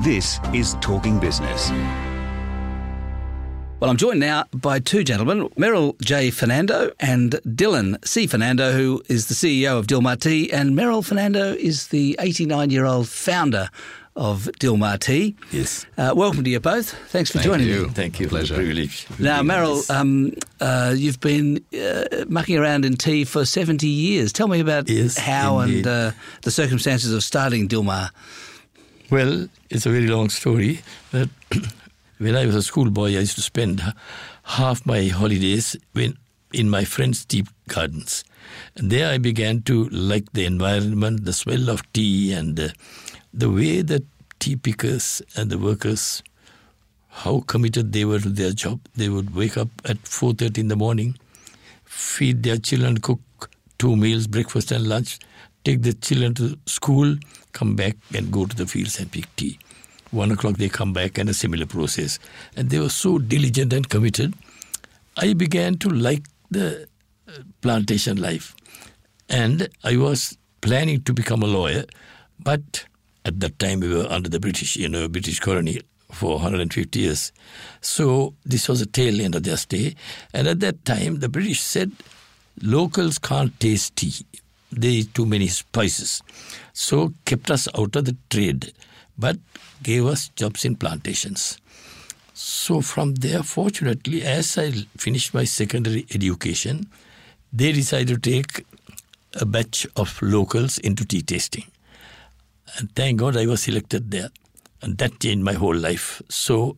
This is Talking Business. Well, I'm joined now by two gentlemen, Merrill J. Fernando and Dilhan C. Fernando, who is the CEO of Dilmah and Merrill Fernando is the 89 year old founder of Dilmah Yes. Uh, welcome to you both. Thanks for Thank joining you. me. Thank you. Pleasure. Privilege. Now, Being Merrill, this. um, uh, you've been uh, mucking around in tea for 70 years. Tell me about Yes, how indeed. and uh, the circumstances of starting Dilmah. Well, it's a very long story, but when I was a schoolboy, I used to spend half my holidays when, in my friends' tea gardens. And there I began to like the environment, the smell of tea, and uh, the way the tea pickers and the workers, how committed they were to their job. They would wake up at 4.30 in the morning, feed their children, cook two meals, breakfast and lunch, take the children to school, come back and go to the fields and pick tea. One o'clock they come back and a similar process. And they were so diligent and committed. I began to like the uh, plantation life. And I was planning to become a lawyer, but at that time we were under the British, you know, British colony for 150 years. So this was a tail end of their stay. And at that time, the British said locals can't taste tea. They eat too many spices. So kept us out of the trade, but gave us jobs in plantations. So from there, fortunately, as I finished my secondary education, they decided to take a batch of locals into tea tasting. And thank God I was selected there. And that changed my whole life. So,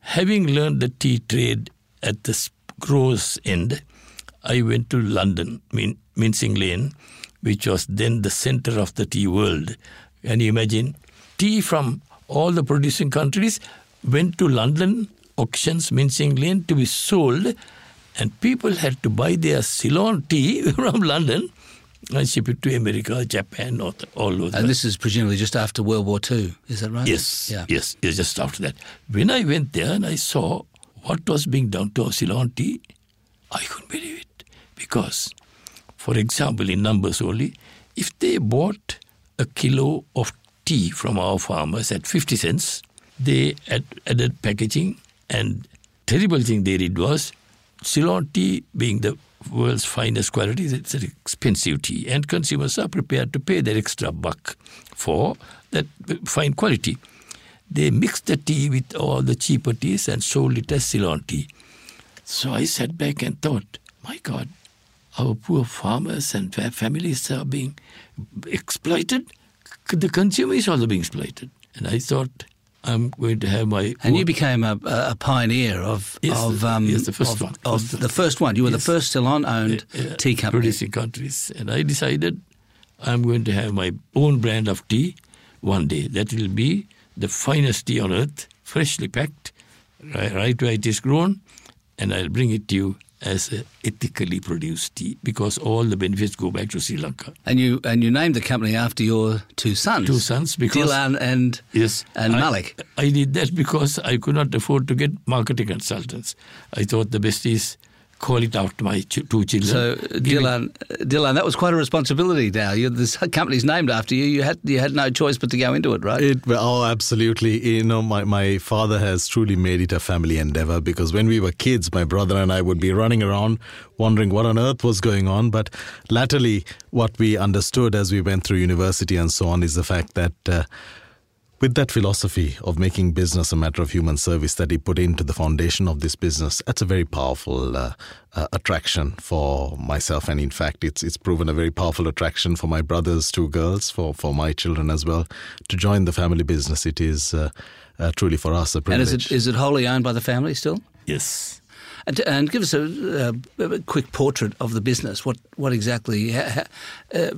having learned the tea trade at the grower's end, I went to London, Min- Mincing Lane, which was then the center of the tea world. Can you imagine? Tea from all the producing countries went to London auctions, Mincing Lane, to be sold, and people had to buy their Ceylon tea from London and ship it to America, Japan, all, all over. And this is presumably just after World War II, is that right? Yes, Yeah. yes, yes, just after that. When I went there and I saw what was being done to our Ceylon tea, I couldn't believe it. Because, for example, in numbers only, if they bought a kilo of tea from our farmers at 50 cents, they add, added packaging and terrible thing they did was Ceylon tea being the world's finest quality, it's an expensive tea, and consumers are prepared to pay that extra buck for that fine quality. They mixed the tea with all the cheaper teas and sold it as Ceylon tea. So I sat back and thought, my God, our poor farmers and families are being exploited. The consumer is also being exploited. And I thought, I'm going to have my And you became a, a pioneer of Yes, of um, yes, the first of, one. of First the first one. You were Yes. the first Ceylon-owned uh, tea company. producing countries. And I decided I'm going to have my own brand of tea one day. That will be the finest tea on earth, freshly packed, right, right where it is grown, and I'll bring it to you as a ethically produced tea because all the benefits go back to Sri Lanka. And you and you named the company after your two sons, Two sons, because- Dilhan and Yes. and I- Malik. I did that because I could not afford to get marketing consultants. I thought the best is call it after my ch- two children. So Give it- Dilhan, Dilhan, that was quite a responsibility. Now, you this company's named after you. You had you had no choice but to go into it, right? It, oh, absolutely. You know, my, my father has truly made it a family endeavor because when we were kids, my brother and I would be running around wondering what on earth was going on. But latterly, what we understood as we went through university and so on is the fact that. Uh, with that philosophy of making business a matter of human service that he put into the foundation of this business, that's a very powerful uh, uh, attraction for myself, and in fact, it's it's proven a very powerful attraction for my brothers, two girls, for for my children as well, to join the family business. It is uh, uh, truly for us a privilege. and is it is it wholly owned by the family still? yes. And, and give us a, a, a quick portrait of the business. What what exactly? ha- ha- Uh,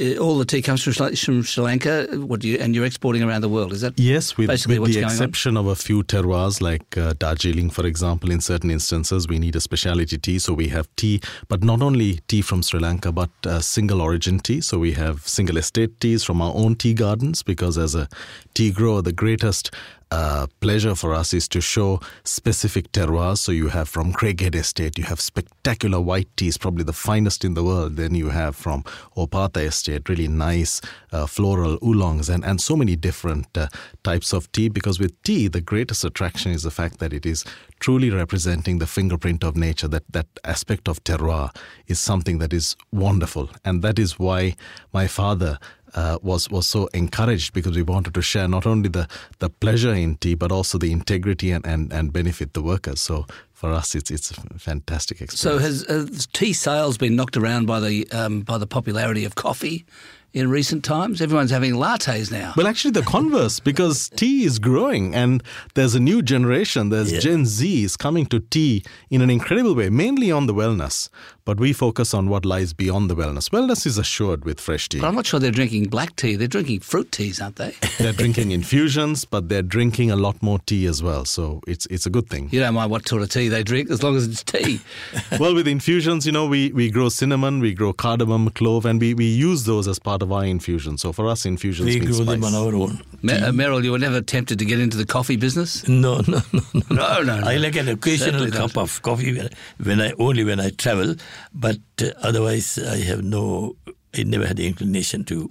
uh, all the tea comes from Sri, from Sri Lanka. What do you and you're exporting around the world? Is that Yes, with, basically with the going on? exception of a few terroirs like uh, Darjeeling, for example, in certain instances, we need a specialty tea. So we have tea, but not only tea from Sri Lanka, but uh, single origin tea. So we have single estate teas from our own tea gardens because as a tea grower, the greatest uh, pleasure for us is to show specific terroirs. So you have from Craighead Estate, you have spectacular white teas, probably the finest in the world. Then you have from Opata Estate, really nice uh, floral oolongs, and, and so many different uh, types of tea. Because with tea, the greatest attraction is the fact that it is truly representing the fingerprint of nature. That that aspect of terroir is something that is wonderful, and that is why my father uh, was was so encouraged because we wanted to share not only the the pleasure in tea but also the integrity and and, and benefit the workers. So for us, it's it's a fantastic experience. So has, has tea sales been knocked around by the um, by the popularity of coffee? in recent times? Everyone's having lattes now. Well, actually, the converse, because tea is growing and there's a new generation. There's Yeah. Gen Z is coming to tea in an incredible way, mainly on the wellness. But we focus on what lies beyond the wellness. Wellness is assured with fresh tea. But I'm not sure they're drinking black tea. They're drinking fruit teas, aren't they? They're drinking infusions, but they're drinking a lot more tea as well. So it's it's a good thing. You don't mind what sort of tea they drink as long as it's tea. well, with infusions, you know, we, we grow cinnamon, we grow cardamom, clove, and we, we use those as part of our infusion. So for us, infusions We mean grow them on our own. Me- uh, Merrill, you were never tempted to get into the coffee business? No, no, no, no. No, no, no. I like an occasional cup of coffee when, when I only when I travel, but uh, otherwise I have no. I never had the inclination to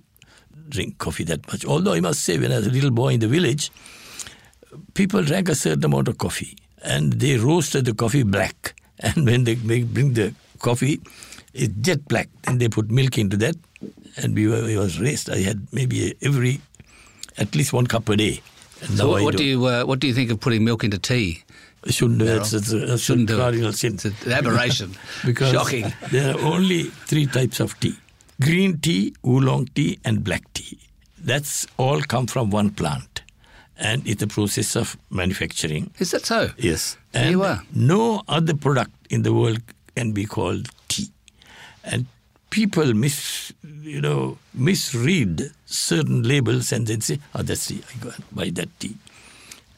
drink coffee that much. Although I must say, when I was a little boy in the village, people drank a certain amount of coffee, and they roasted the coffee black. And when they make, bring the coffee, it's jet black. And they put milk into that, and we were, I was raised. I had maybe every, at least one cup a day. And So what, I what don't. do you uh, what do you think of putting milk into tea? Shouldn't it. It's, it's Shouldn't do cardinal sin. It's an aberration. because Shocking. there are only three types of tea: green tea, oolong tea, and black tea. That's all come from one plant, and it's a process of manufacturing. Is that so? Yes, There and you are. no other product in the world can be called tea, and people mis you know misread certain labels and then say, "Oh, that's tea. I go and buy that tea."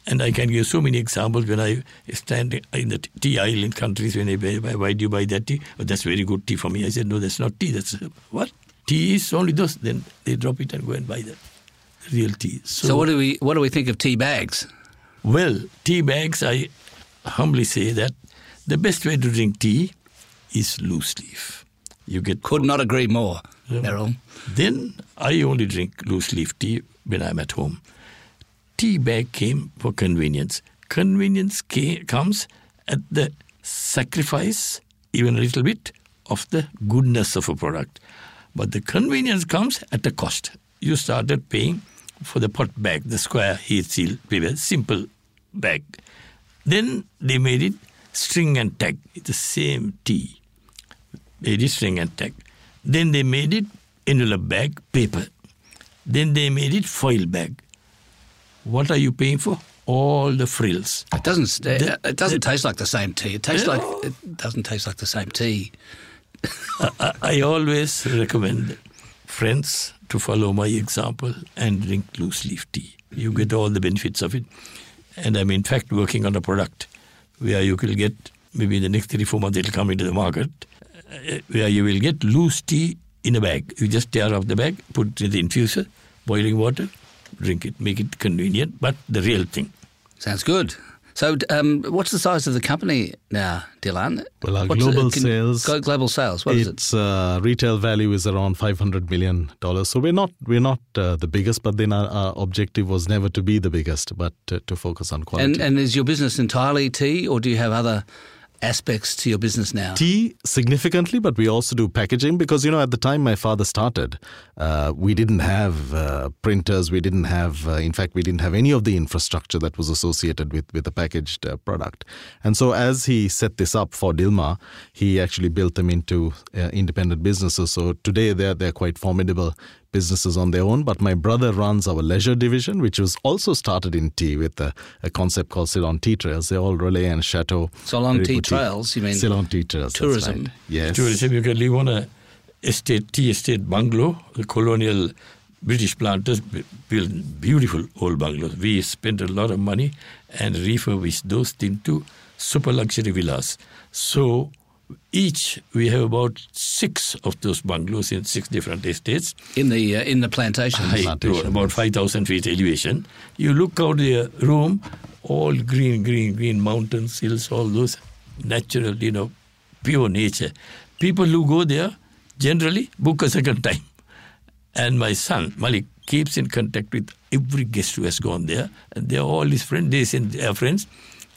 And I can give so many examples when I stand in the tea aisle in countries when they buy, why- do you buy that tea? Oh, that's very good tea for me. I said, no, that's not tea. That's what? Tea is only those. Then they drop it and go and buy that real tea. So, what do we what do we think of tea bags? Well, tea bags, I humbly say that the best way to drink tea is loose leaf. You get Could not agree more. Then I only drink loose leaf tea when I'm at home. Tea bag came for convenience. Convenience ca- comes at the sacrifice, even a little bit, of the goodness of a product. But the convenience comes at a cost. You started paying for the pot bag, the square heat seal simple bag. Then they made it string and tag. The same tea made string and tag. Then they made it envelope bag, paper. Then they made it foil bag. What are you paying for? All the frills. It doesn't The- it doesn't taste like the same tea. It tastes like it doesn't taste like the same tea. I, I always recommend friends to follow my example and drink loose leaf tea. You get all the benefits of it. And I'm in fact working on a product where you will get, maybe in the next three, four months, it'll come into the market, uh, where you will get loose tea in a bag. You just tear off the bag, put it in the infuser, boiling water, drink it, make it convenient, but the real thing. Sounds good. So, um, what's the size of the company now, Dilhan? Well, our What's global can- sales- global sales. What is it? its uh, retail value is around 500 million dollars. So we're not we're not uh, the biggest, but then our, our objective was never to be the biggest, but uh, to focus on quality. And and is your business entirely tea, or do you have other aspects to your business now? tea significantly, but we also do packaging because you know at the time my father started, uh, we didn't have uh, printers, we didn't have, uh, in fact, we didn't have any of the infrastructure that was associated with with a packaged uh, product. And so as he set this up for Dilmah, he actually built them into uh, independent businesses. So today they're they're quite formidable businesses on their own. But my brother runs our leisure division, which was also started in tea with a, a concept called Ceylon Tea Trails. They're all Relais and Châteaux. Ceylon very Tea. Trails, you mean Ceylon Tea Trails. tourism? right. Yes. tourism. You can live on a estate, tea estate bungalow. The colonial British planters built beautiful old bungalows. We spent a lot of money and refurbished those into super luxury villas. So each we have about six of those bungalows in six different estates. In the uh, in the plantation. High Plantation, about 5,000 feet elevation. You look out the room, all green, green, green mountains, hills, all those natural, you know, pure nature. People who go there generally book a second time. And my son, Malik, keeps in contact with every guest who has gone there. And they're all his friends, they send their friends.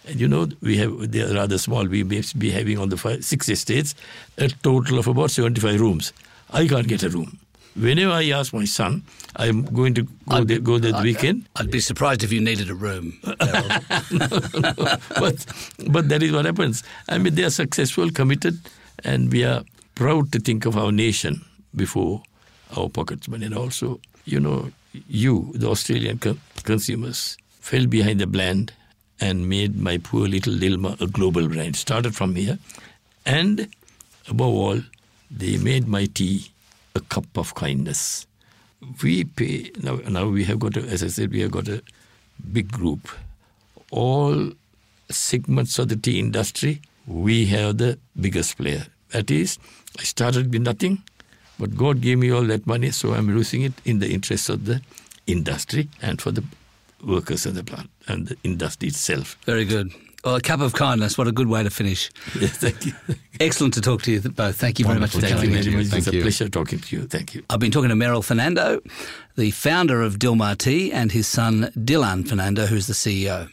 And you know, we have, they're rather small. We may be having on the five, six estates a total of about 75 rooms. I can't get a room. Whenever I ask my son, I'm going to go there, go there the weekend. I'd be surprised if you needed a room. Daryl. but but that is what happens. I mean, they are successful, committed, and we are proud to think of our nation before our pockets. But and also, you know, you, the Australian co- consumers, fell behind the brand and made my poor little Dilmah a global brand. Started from here, and above all, they made my tea a cup of kindness. We pay now. Now we have got, a, as I said, we have got a big group all segments of the tea industry, we have the biggest player. That is, I started with nothing, but God gave me all that money, so I'm using it in the interest of the industry and for the workers and the plant and the industry itself. Very good. Well, a cup of kindness. What a good way to finish. Yes, thank you. Excellent to talk to you both. Thank you very much for Wonderful. Thank coming you in. very much. Thank It's a you. pleasure talking to you. Thank you. I've been talking to Merrill Fernando, the founder of Dilmah Tea, and his son Dilhan Fernando, who's the CEO.